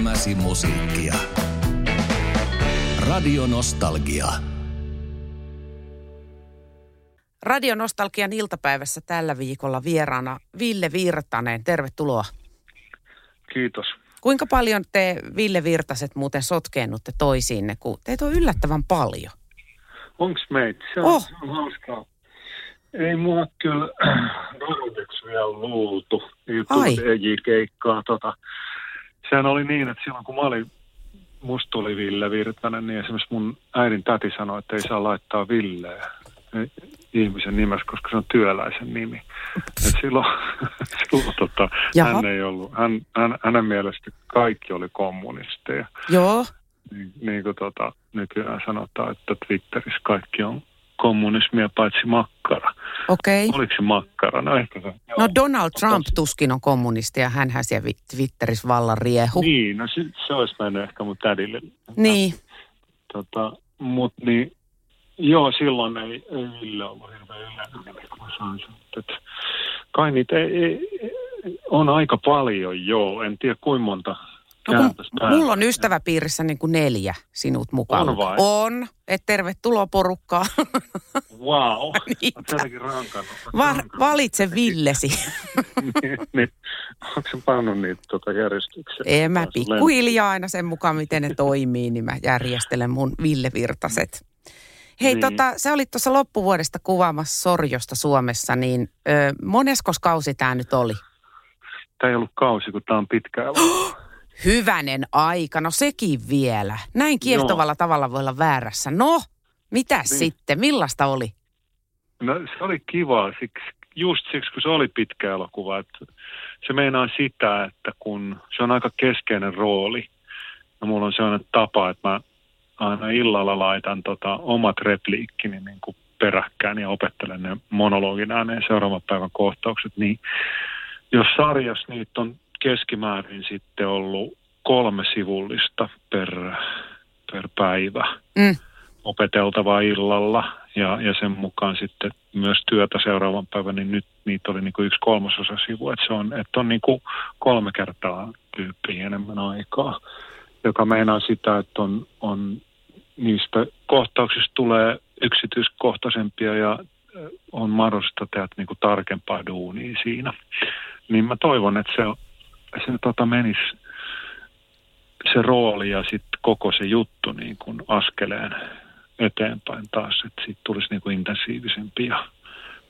Elämäsi musiikkia. Radio Nostalgia. Radio Nostalgian iltapäivässä tällä viikolla vieraana Ville Virtanen. Tervetuloa. Kiitos. Kuinka paljon te Ville Virtaset muuten sotkeennutte toisiinne, kun teitä on yllättävän paljon? Onks meitä? Se on, Oh. se on hauskaa. Ei mua kyllä vielä luultu. Ei Ai. tullut EJ-keikkaa. Tota. Sehän oli niin, että silloin kun mä olin, musta tuli Ville Virtanen, niin esimerkiksi mun äidin täti sanoi, että ei saa laittaa Villeä ihmisen nimessä, koska se on työläisen nimi. Et silloin silloin tota, Jaha. hän ei ollut, hän, hän, hänen mielestä kaikki oli kommunisteja. Joo. Niin, niin kuin tota, nykyään sanotaan, että Twitterissä kaikki on kommunismia paitsi makkara. Okei. Okay. Oliko se makkara? No ehkä se. joo. No Donald Trump tuskin on kommunisti ja hänhän siellä Twitterissä vallan riehu. Niin, no se, se olisi mennyt ehkä mun tädille. Niin. Tota, Mut niin, joo, silloin ei, ei Ville ollut hirveän yleinen, kun mä sain sen. Kai niitä ei, ei, on aika paljon, joo. En tiedä kuinka monta No kun mulla on ystäväpiirissä niin kuin neljä sinut mukaan. On vai? On. Et tervetuloa porukkaan. Wow, rankannut. Va- valitse Villesi. niin, niin. Onko se pannut niitä tota järjestykseen? En mä pikkuhiljaa aina sen mukaan, miten ne toimii, niin mä järjestelen mun Ville Virtaset. Hei, Niin. tota, sä olit tuossa loppuvuodesta kuvaamassa Sorjosta Suomessa, niin ö, moneskos kausi tämä nyt oli? Tämä ei ollut kausi, kun tämä on pitkä elokuva. Hyvänen aika, no sekin vielä. Näin kiehtovalla tavalla voi olla väärässä. No, mitä niin. sitten, millaista oli? No se oli kiva, siksi, just siksi kun se oli pitkä elokuva. Että se meinaa sitä, että kun se on aika keskeinen rooli. Ja mulla on sellainen tapa, että mä aina illalla laitan tota, omat repliikkini niin kuin peräkkäin ja opettelen ne monologin ääneen seuraavan päivän kohtaukset. Niin jos sarjassa niitä on keskimäärin sitten ollut kolme sivullista per, per päivä Mm. opeteltavaa illalla ja, ja sen mukaan sitten myös työtä seuraavan päivän, niin nyt niitä oli niin kuin yksi kolmasosa sivu, että se on, että on niin kuin kolme kertaa tyyppiä enemmän aikaa, joka meinaa sitä, että on, on niistä kohtauksista tulee yksityiskohtaisempia ja on mahdollista tehdä niin kuin tarkempaa duunia siinä. Niin mä toivon, että se, se tota menisi se rooli ja sitten koko se juttu niin kuin askeleen eteenpäin taas, että siitä tulisi niin kuin intensiivisempi ja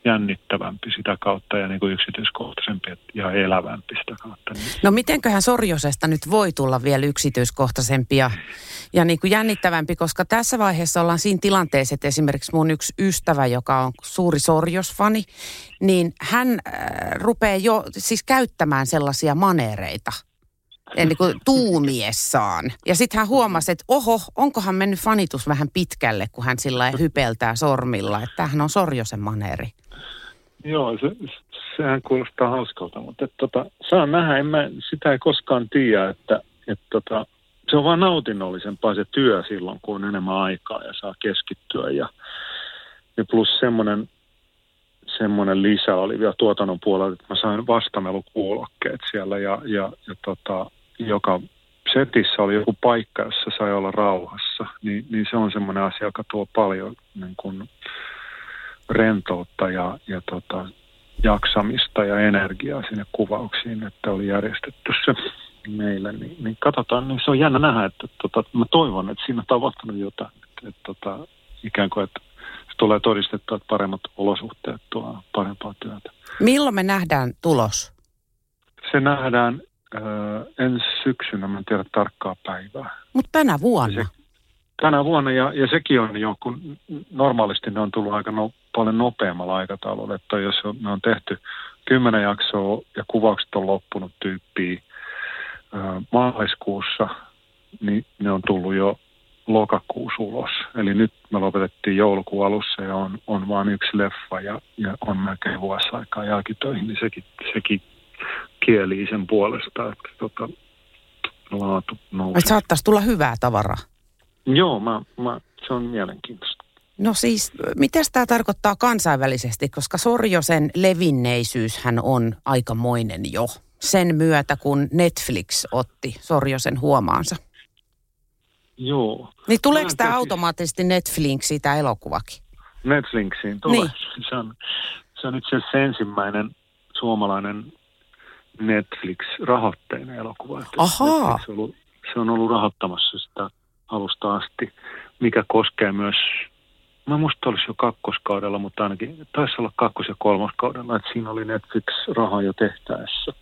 jännittävämpi sitä kautta ja niin kuin yksityiskohtaisempi ja elävämpi sitä kautta. No mitenköhän Sorjosesta nyt voi tulla vielä yksityiskohtaisempi ja, ja niin kuin jännittävämpi, koska tässä vaiheessa ollaan siinä tilanteessa, että esimerkiksi mun yksi ystävä, joka on suuri Sorjos-fani, niin hän äh, rupeaa jo siis käyttämään sellaisia manereita. Eli kuin tuumiessaan. Ja sitten hän huomasi, että oho, onkohan mennyt fanitus vähän pitkälle, kun hän sillä hypeltää sormilla. Että tämähän on Sorjosen maneeri. Joo, se, sehän kuulostaa hauskalta, mutta et, tota, saa nähdä, en mä, sitä ei koskaan tiedä, että et, tota, se on vaan nautinnollisempaa se työ silloin, kun on enemmän aikaa ja saa keskittyä. Ja, ja plus semmoinen, semmoinen lisä oli vielä tuotannon puolella, että mä sain vastamelukuulokkeet siellä ja, ja, ja tota, joka setissä oli joku paikka, jossa sai olla rauhassa, niin, niin se on semmoinen asia, joka tuo paljon niin kuin, rentoutta ja, ja tota, jaksamista ja energiaa sinne kuvauksiin, että oli järjestetty se meille. Niin, niin katsotaan, niin se on jännä nähdä, että tota, mä toivon, että siinä on tapahtunut jotain. Että, että, tota, ikään kuin, että se tulee todistettua, että paremmat olosuhteet tuo parempaa työtä. Milloin me nähdään tulos? Se nähdään äh, ensi syksynä, mä en tiedä tarkkaa päivää. Mutta tänä vuonna. Se- tänä vuonna, ja, ja sekin on jo, kun normaalisti ne on tullut aika no, paljon nopeammalla aikataululla, että jos on, ne on tehty kymmenen jaksoa ja kuvaukset on loppunut tyyppiä ää, maaliskuussa, niin ne on tullut jo lokakuussa ulos. Eli nyt me lopetettiin joulukuun alussa ja on, on vain yksi leffa ja, ja on melkein vuosi aikaa jälkitöihin, niin sekin, sekin kielii sen puolesta, että tota, laatu nousee. Että saattaisi tulla hyvää tavaraa. Joo, mä, mä, se on mielenkiintoista. No siis, mitä tämä tarkoittaa kansainvälisesti, koska Sorjosen levinneisyyshän on aikamoinen jo. sen myötä, kun Netflix otti Sorjosen huomaansa. Joo. Niin tuleeko tämä automaattisesti Netflixiin tämä elokuvakin? Netflixiin tulee. Niin. Se, on, se on itse asiassa ensimmäinen suomalainen Netflix-rahoitteinen elokuva. Ahaa. Netflix on ollut, se on ollut rahoittamassa sitä alusta asti, mikä koskee myös, mä musta olisi jo kakkoskaudella, mutta ainakin taisi olla kakkos- ja kolmoskaudella, että siinä oli Netflix-raha jo tehtäessä.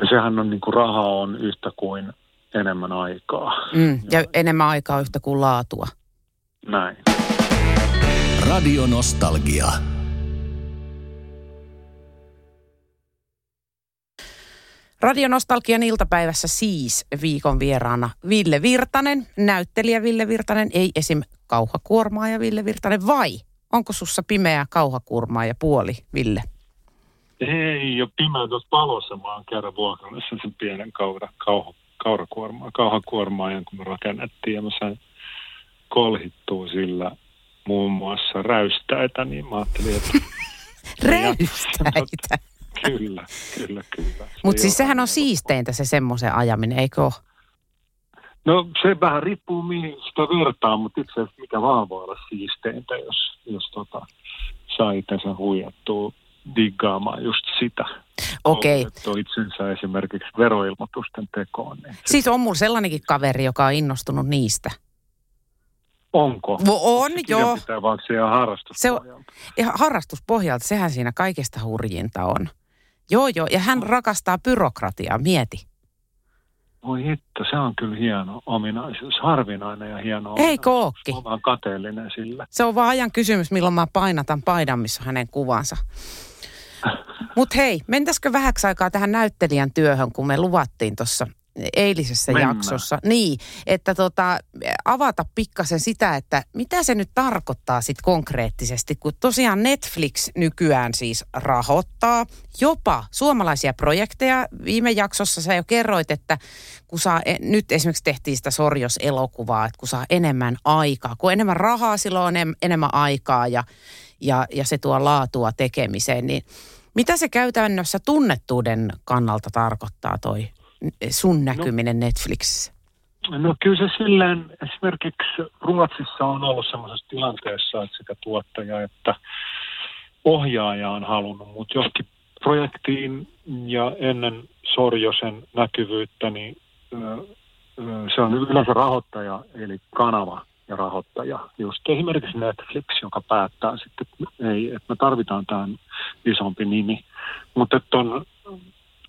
Ja sehän on niin kuin raha on yhtä kuin enemmän aikaa. Mm, ja enemmän aikaa yhtä kuin laatua. Näin. Radio Nostalgia. Radionostalgian iltapäivässä siis viikon vieraana Ville Virtanen, näyttelijä Ville Virtanen, ei esim. kauhakuormaaja Ville Virtanen, vai onko sussa pimeä kauhakuormaaja puoli, Ville? Ei ole pimeä tuossa palossa, mä oon kerran vuokrannassa sen pienen kaura, kauha, kaurakuormaa, kauhakuormaajan, kun me rakennettiin ja mä sain kolhittua sillä muun muassa räystäitä, niin mä ajattelin, että Räystäitä. Kyllä, kyllä, kyllä. Se Mutta siis on sehän on siisteintä se semmoisen ajaminen, eikö ole? No se vähän riippuu mihin sitä vertaa, mutta itse asiassa mikä vaan voi olla siisteintä, jos, jos tota, saa itsensä huijattua diggaamaan just sitä. Okei. Koulutettua itsensä esimerkiksi veroilmoitusten tekoon. Niin se- Siis on mulla sellainenkin kaveri, joka on innostunut niistä. Onko? Vo- On, Se joo. Pitää vaan se ihan harrastuspohjalta. Ja harrastuspohjalta, sehän siinä kaikesta hurjinta on. Joo, joo, ja hän rakastaa byrokratiaa, mieti. Voi hitto, se on kyllä hieno ominaisuus. Harvinainen ja hieno ominaisuus. ookin? Olen vaan kateellinen sillä. Se on vaan ajan kysymys, milloin mä painatan paidan, missä hänen kuvansa. Mutta hei, mentäisikö vähäksi aikaa tähän näyttelijän työhön, kun me luvattiin tuossa eilisessä Mennään. jaksossa. Niin, että tota, avata pikkasen sitä, että mitä se nyt tarkoittaa sitten konkreettisesti, kun tosiaan Netflix nykyään siis rahoittaa jopa suomalaisia projekteja. Viime jaksossa sä jo kerroit, että kun saa, e- nyt esimerkiksi tehtiin sitä Sorjos-elokuvaa, että kun saa enemmän aikaa, kun on enemmän rahaa, silloin on em- enemmän aikaa ja, ja, ja se tuo laatua tekemiseen, niin mitä se käytännössä tunnettuuden kannalta tarkoittaa toi sun näkyminen Netflixissä? No kyllä se silleen, esimerkiksi Ruotsissa on ollut semmoisessa tilanteessa, että sekä tuottaja että ohjaaja on halunnut, mutta johonkin projektiin ja ennen Sorjosen näkyvyyttä, niin se on yleensä rahoittaja, eli kanava ja rahoittaja. Just esimerkiksi Netflix, joka päättää sitten, että ei, että me tarvitaan tämän isompi nimi. Mutta että on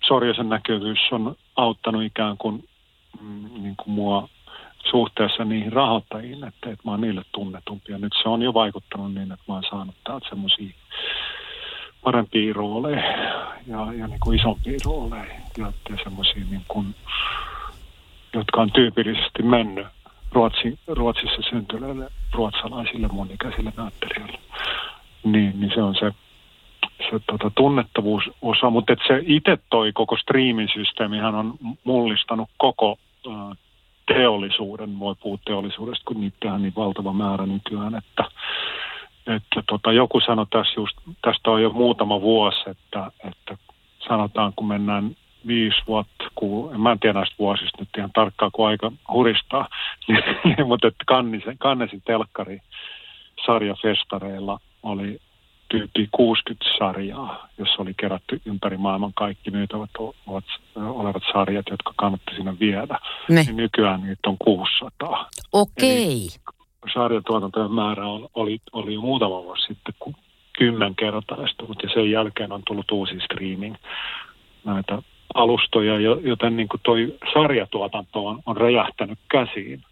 Sorjosen näkyvyys on auttanut ikään kuin, mm, niin kuin mua suhteessa niihin rahoittajiin, että, että mä oon niille tunnetumpi. Ja nyt se on jo vaikuttanut niin, että mä oon saanut täältä semmoisia parempia rooleja ja, ja niin kuin isompia rooleja ja, ja semmoisia niin kuin, jotka on tyypillisesti mennyt Ruotsi, Ruotsissa syntyneille ruotsalaisille monikäisille näyttelijöille. Niin, niin se on se, se tota, tunnettavuusosa, mutta et se itse toi koko striimin-systeemihän on mullistanut koko äh, teollisuuden, voi puhua teollisuudesta, kun niitä on niin valtava määrä nykyään, että, että tota, joku sanoi tässä just, tästä on jo muutama vuosi, että, että sanotaan kun mennään viisi vuotta, kun, mä en tiedä näistä vuosista nyt ihan tarkkaan, kun aika huristaa, mutta että Kannisen, Kannesin telkkari sarjafestareilla oli tyyppi 60 sarjaa, jossa oli kerätty ympäri maailman kaikki myytävät olevat, olevat sarjat, jotka kannatti sinne viedä. Ne. Niin nykyään niitä on 600. Okei. Sarjatuotantojen määrä on, oli, oli jo muutama vuosi sitten kymmenkertaistunut ja sen jälkeen on tullut uusi streaming näitä alustoja, jo- joten niin kuin toi sarjatuotanto on, on räjähtänyt käsiin.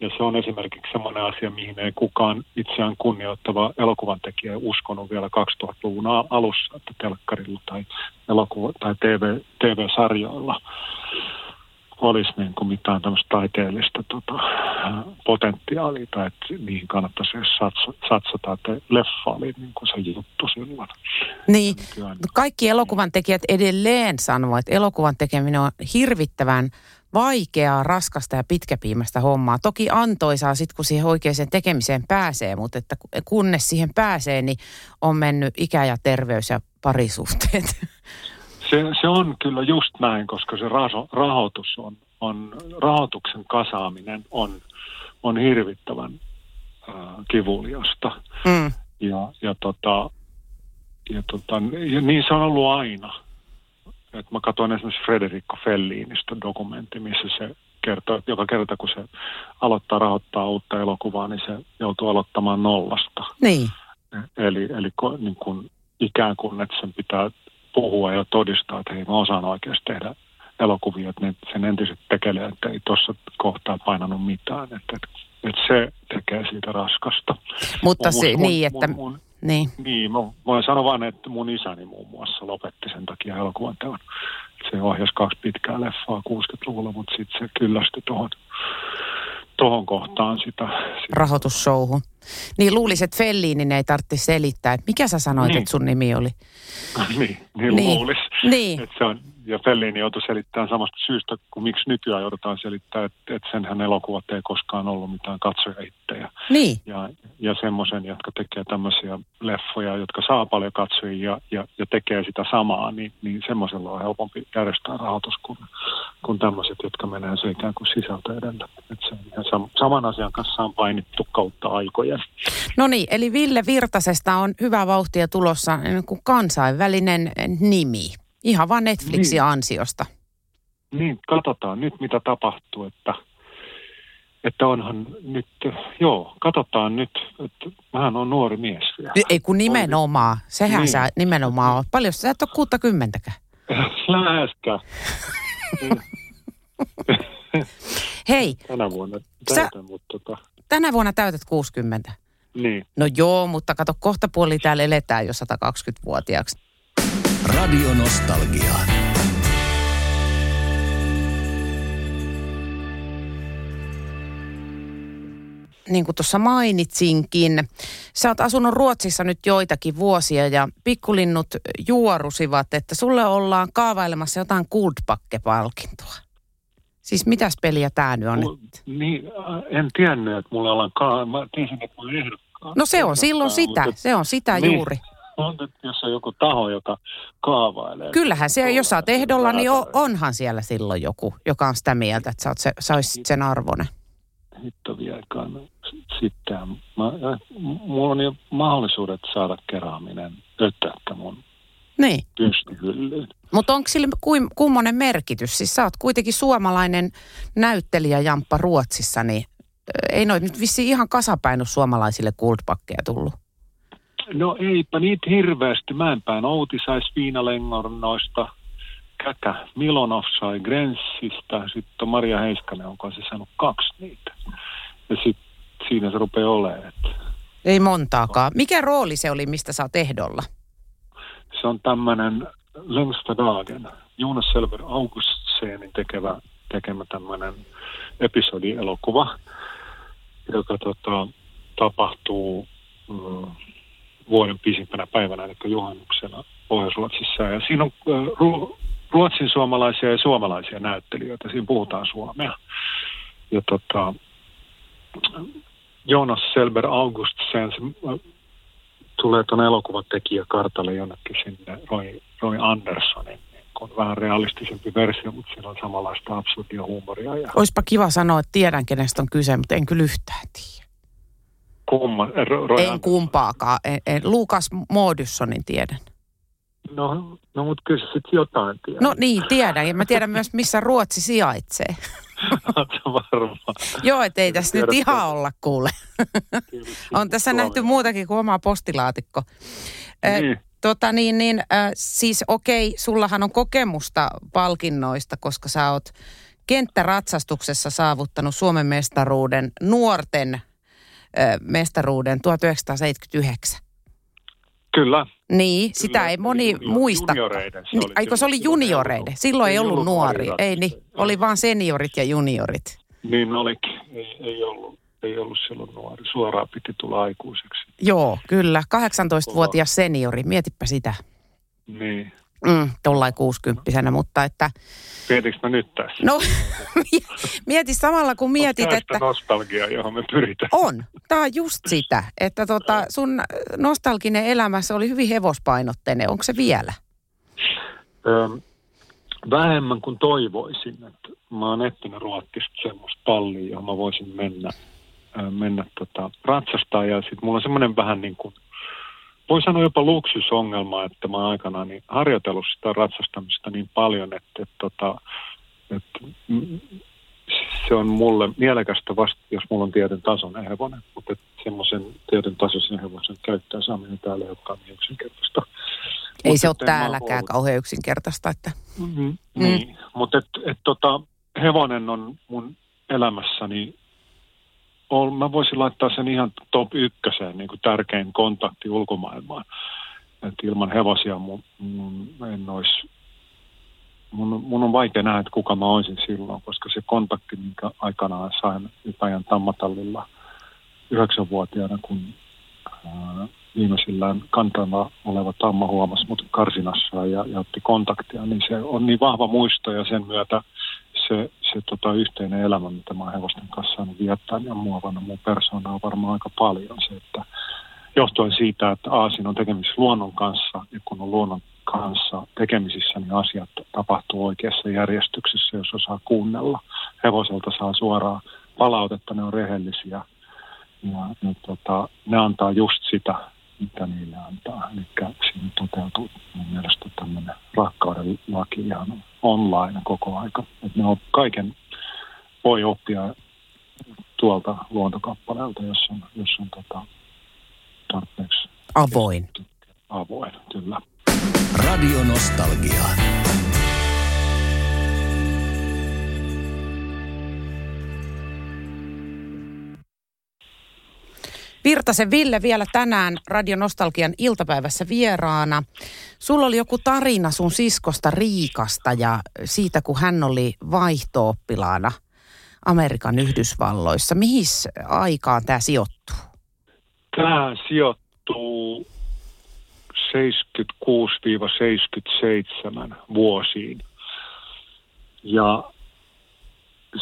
Ja se on esimerkiksi sellainen asia, mihin ei kukaan itseään kunnioittava elokuvan tekijä uskonut vielä 2000-luvun a- alussa, että telkkarilla tai, elokuva- tai TV, TV-sarjoilla olisi niin kuin mitään tämmöistä taiteellista tota, potentiaalia tai että niihin kannattaisi edes satsa, satsata, että leffa oli niin kuin se juttu silloin. Niin, Nykyään kaikki elokuvan tekijät edelleen sanovat, että elokuvan tekeminen on hirvittävän vaikeaa, raskasta ja pitkäpiimästä hommaa. Toki antoisaa sitten, kun siihen oikeaan tekemiseen pääsee, mutta että kunnes siihen pääsee, niin on mennyt ikä ja terveys ja parisuhteet. Se, se on kyllä just näin, koska se raho, rahoitus on, on, rahoituksen kasaaminen on, on hirvittävän äh, kivuliasta. Mm. Ja, ja, tota, ja, tota, ja niin se on ollut aina. Et mä katsoin esimerkiksi Federico Fellinistä dokumentti, missä se kertoo, että joka kerta kun se aloittaa rahoittaa uutta elokuvaa, niin se joutuu aloittamaan nollasta. Niin. Eli, eli niin kuin ikään kuin, että sen pitää puhua ja todistaa, että hei mä osaan oikeasti tehdä elokuvia, että ne, sen entiset tekelijät että ei tuossa kohtaa painanut mitään. Että, että, että se tekee siitä raskasta. Mutta Mun- se, mun- niin, että... Mun, mun, Niin. niin, mä voin sanoa vain, että mun isäni muun muassa lopetti sen takia elokuvan teon. Se ohjasi kaksi pitkää leffaa 60-luvulla, mutta sitten se kyllästyi tuohon tohon kohtaan sitä. sitä rahoitusshowhun. Niin luulisin, että Fellinin ei tarvitse selittää, että mikä sä sanoit, Niin. että sun nimi oli. niin, niin, Niin. luulisi. Niin, Et se on, ja Fellini joutui selittämään samasta syystä, kuin miksi nykyään joudutaan selittämään, että, että senhän elokuvat ei koskaan ollut mitään katsojahittejä. niin. Ja, ja semmoisen, jotka tekee tämmöisiä leffoja, jotka saa paljon katsojia ja, ja, ja tekee sitä samaa, niin, niin semmoisella on helpompi järjestää rahoitus kuin, kuin tämmöiset, jotka menee se ikään kuin sisältö edellä. Et se on ihan sam, saman asian kanssa on painittu kautta aikojen. No niin, eli Ville Virtasesta on hyvä vauhtia tulossa niin kansainvälinen nimi. Ihan vaan Netflixin Niin. ansiosta. Niin, katsotaan nyt mitä tapahtuu, että, että onhan nyt, joo, katsotaan nyt, että mähän on nuori mies vielä. Ei kun nimenomaan. Sehän Niin. sä nimenomaan on. Paljon sä et ole 60 Läheskään. Hei, Tänä vuonna Sä- täytän, mutta tota, tänä vuonna täytät 60. niin. No joo, mutta kato, kohta puoli täällä eletään jo 120-vuotiaaksi. Radio Nostalgia. niin kuin tuossa mainitsinkin, sä oot asunut Ruotsissa nyt joitakin vuosia ja pikkulinnut juorusivat, että sulle ollaan kaavailemassa jotain Guldbacke-palkintoa. Siis mitäs peliä tää nyt on? Mul- Niin, äh, en tiennyt, että mulla ka- Mä tiesin, että mä ehdokkaan. No se on silloin sitä, Mutta se on sitä Niin. juuri. On nyt, jos on joku taho, joka kaavailee. Kyllähän se, jos sä oot ehdolla, niin o- Vähän onhan siellä silloin joku, joka on sitä mieltä, että sä, oot se, sä olisit sen arvoinen. Hitto. No, Sitten mä, mulla on jo mahdollisuudet saada keraaminen ötökkä mun Niin. pystyhyllyyn. Mutta onko sillä kuin, kummonen merkitys? Siis sä oot kuitenkin suomalainen näyttelijä Jamppa Ruotsissa, niin ei noit nyt vissiin ihan kasapäin ole suomalaisille kultpakkeja tullut. No eipä niitä hirveästi. Mä en päin Outi sais Viinalengornoista. Käkä Milonov sai Grenssistä. Sitten Maria Heiskanen onko se saanut kaksi niitä. Ja sitten siinä se rupeaa olemaan. Että Ei montaakaan. Mikä rooli se oli, mistä sä oot ehdolla? Se on tämmöinen Längsta dagen. Jonas Selver Augustseenin tekevä, tekemä tämmöinen episodielokuva, joka tota, tapahtuu mm, vuoden pisimpänä päivänä, eli juhannuksena Pohjois-Ruotsissa. Ja siinä on äh, ru- ruotsin suomalaisia ja suomalaisia näyttelijöitä. Siinä puhutaan suomea. Ja tota, Jonas Selber Augustsen, se äh, tulee tuon elokuvatekijäkartalle jonnekin sinne Roy, Roy Andersonin niin kun vähän realistisempi versio, mutta siinä on samanlaista absurdia huumoria. Ja Oispa kiva sanoa, että tiedän kenestä on kyse, mutta en kyllä yhtään tiedä. kumma, äh, Ro- Roy En Anderson. kumpaakaan. En, en, Lukas Moodyssonin tiedän. No, no mutta kyllä sitten jotain tiedät. No niin, tiedän. Ja mä tiedän myös, missä Ruotsi sijaitsee. Joo, et ei tässä nyt ihan olla kuule. On tässä nähty muutakin kuin oma postilaatikko. Niin. Tota niin, niin äh, siis okei, sullahan on kokemusta palkinnoista, koska sä oot kenttäratsastuksessa saavuttanut Suomen mestaruuden, nuorten äh, mestaruuden 1979. Kyllä. Niin, sitä Kyllä, ei moni junior- muista. junioreiden se Niin, oli Aiko se oli silloin. Silloin ei junioreiden? ollut- Silloin ei ollut ollut nuori. Ei niin, oli vaan seniorit ja juniorit. Niin olikin. Ei, ei, ollut, ei ollut silloin nuori. Suoraan piti tulla aikuiseksi. Joo, kyllä. 18-vuotias seniori, mietipä sitä. Niin. Mm, tollain 60 mutta että... Mietinkö mä nyt tässä? No, mieti samalla kun mietit, Onko tää että... sitä nostalgiaa, johon me pyritään. On. Tämä on just sitä, että tota, sun nostalginen elämässä oli hyvin hevospainotteinen. Onko se vielä? Ö, vähemmän kuin toivoisin. Että mä oon etsinyt Ruotsista semmoista tallia, johon mä voisin mennä, ö, mennä tota, ratsastaa. Ja sitten mulla on semmoinen vähän niin kuin, voi sanoa jopa luksusongelma, että mä oon aikanaan niin harjoitellut sitä ratsastamista niin paljon, että, että, tota, että, että se on mulle mielekästä vasta, jos mulla on tietyn tason hevonen, mutta semmoisen tietyn tasoisen hevosen käyttää saaminen täällä ei olekaan niin yksinkertaista. Ei Mut se ole täälläkään ollut... kauhean yksinkertaista. Että... Mm-hmm, mm. Niin, mutta et, et, tota, hevonen on mun elämässäni, on, mä voisin laittaa sen ihan top ykköseen, niin kuin tärkein kontakti ulkomaailmaan. Et ilman hevosia mun, mun en olisi mun, mun on vaikea nähdä, että kuka mä olisin silloin, koska se kontakti, minkä aikanaan sain Ypäjän tammatallilla yhdeksänvuotiaana, kun ää, viimeisillään kantava oleva tamma huomasi mut karsinassa ja, ja otti kontaktia, niin se on niin vahva muisto ja sen myötä se, se tota, yhteinen elämä, mitä mä hevosten kanssa saanut viettää ja muovana mun persoonaa on varmaan aika paljon se, että johtuen siitä, että Aasin on tekemisissä luonnon kanssa ja kun on luonnon kanssa tekemisissä, niin asiat tapahtuu oikeassa järjestyksessä, jos osaa kuunnella. Hevoselta saa suoraa palautetta, ne on rehellisiä ja, ja tota, ne antaa just sitä, mitä niille antaa. Eli siinä toteutuu mun mielestä tämmöinen rakkauden laki ihan online koko aika. Et ne on kaiken voi oppia tuolta luontokappaleelta, jos on, jos on tota, tarpeeksi. Avoin. Avoin, kyllä. Radio Nostalgia. Virtasen Ville vielä tänään Radio Nostalgian iltapäivässä vieraana. Sulla oli joku tarina sun siskosta Riikasta ja siitä, kun hän oli vaihtooppilaana Amerikan Yhdysvalloissa. Mihin aikaan tämä sijoittuu? Tämä sijoittuu 76-77 vuosiin. Ja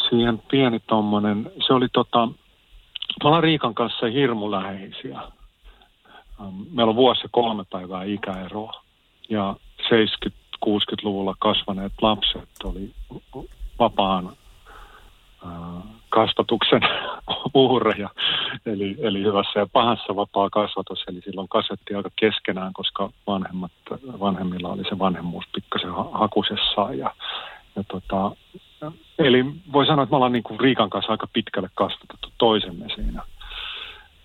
siihen pieni tommonen, se oli tota, me ollaan Riikan kanssa hirmu läheisiä. Ähm, meillä on vuosi kolme päivää ikäeroa. Ja 70-60-luvulla kasvaneet lapset oli vapaan kasvatuksen uhreja, eli, eli hyvässä ja pahassa vapaa kasvatus, eli silloin kasetti aika keskenään, koska vanhemmat, vanhemmilla oli se vanhemmuus pikkasen hakusessaan. Ja, ja tota, eli voi sanoa, että me ollaan niin kuin Riikan kanssa aika pitkälle kasvatettu toisemme siinä,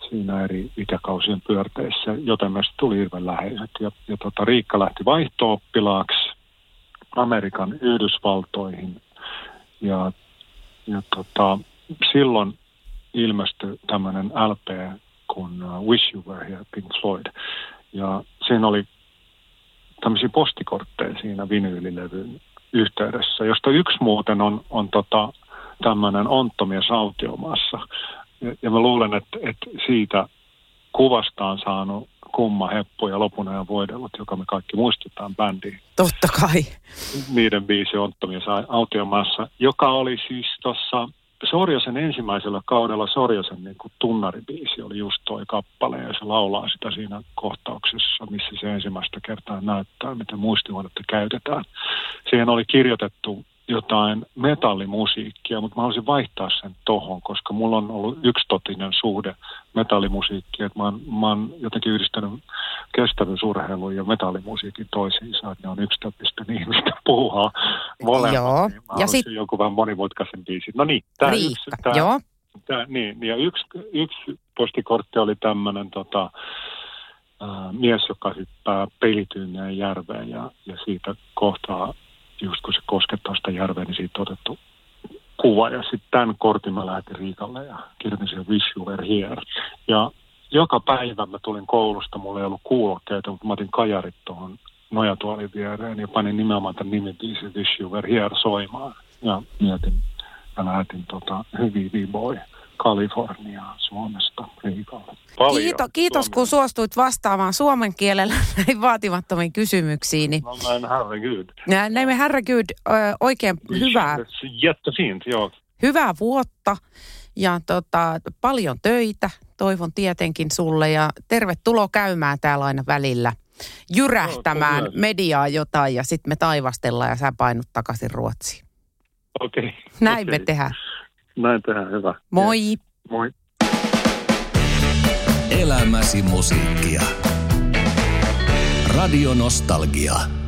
siinä eri ikäkausien pyörteissä, joten myös tuli hirveän läheiset. Ja, ja tota, Riikka lähti vaihto-oppilaaksi Amerikan Yhdysvaltoihin ja ja tota, silloin ilmestyi tämmöinen LP kuin uh, Wish You Were Here, Pink Floyd. Ja siinä oli tämmöisiä postikortteja siinä vinyylilevyn yhteydessä, josta yksi muuten on, on tota, tämmöinen Onttomies autiomaassa. Ja, ja mä luulen, että, että siitä kuvasta on saanut Kumma, Heppu ja Lopun ajan voidellut, joka me kaikki muistetaan bändiin. Totta kai. Niiden biisi Onttomies autiomaassa, joka oli siis tuossa Sorjosen ensimmäisellä kaudella Sorjosen niin kuin tunnaribiisi oli just toi kappale ja se laulaa sitä siinä kohtauksessa, missä se ensimmäistä kertaa näyttää, miten muistivuodetta käytetään. Siihen oli kirjoitettu jotain metallimusiikkia, mutta mä haluaisin vaihtaa sen tohon, koska mulla on ollut yksitotinen suhde metallimusiikkiin. Että mä, oon, mä oon jotenkin yhdistänyt kestävyysurheilun ja metallimusiikin toisiinsa, että ne on yksitotisten ihmistä puuhaa molemmat. Joo. Niin mä ja sit... joku vähän monimutkaisen biisin. No niin, tämä yksi. Tää, Joo. Tää, niin, ja yksi, yksi postikortti oli tämmöinen tota, mies, joka hyppää pelityyneen järveen ja, ja siitä kohtaa just kun se koskettaa sitä järveä, niin siitä otettu kuva. Ja sitten tämän kortin mä lähetin Riikalle ja kirjoitin siihen Wish You Were Here. Ja joka päivä mä tulin koulusta, mulla ei ollut kuulokkeita, mutta mä otin kajarit tuohon nojatuolin viereen ja panin nimenomaan tämän nimibiisin Wish You Were Here soimaan. Ja mietin ja lähetin tota, Hyvin V-Boy Kaliforniaa Suomesta Riikalle. Paljon Kiito, kiitos Suomen. kun suostuit vastaamaan suomen kielellä näihin vaatimattomiin kysymyksiin. No men herregud. Men herregud, oikein hyvää. Jättefint, joo. Hyvää vuotta ja tota, paljon töitä toivon tietenkin sulle ja tervetuloa käymään täällä aina välillä. jyrähtämään No, mediaa jotain ja sitten me taivastellaan ja sä painut takaisin Ruotsiin. Okei. Okay. Näin Okei. me tehdään. Näin tehdään, hyvä. Moi! Moi. Elämäsi musiikkia. Radio Nostalgia.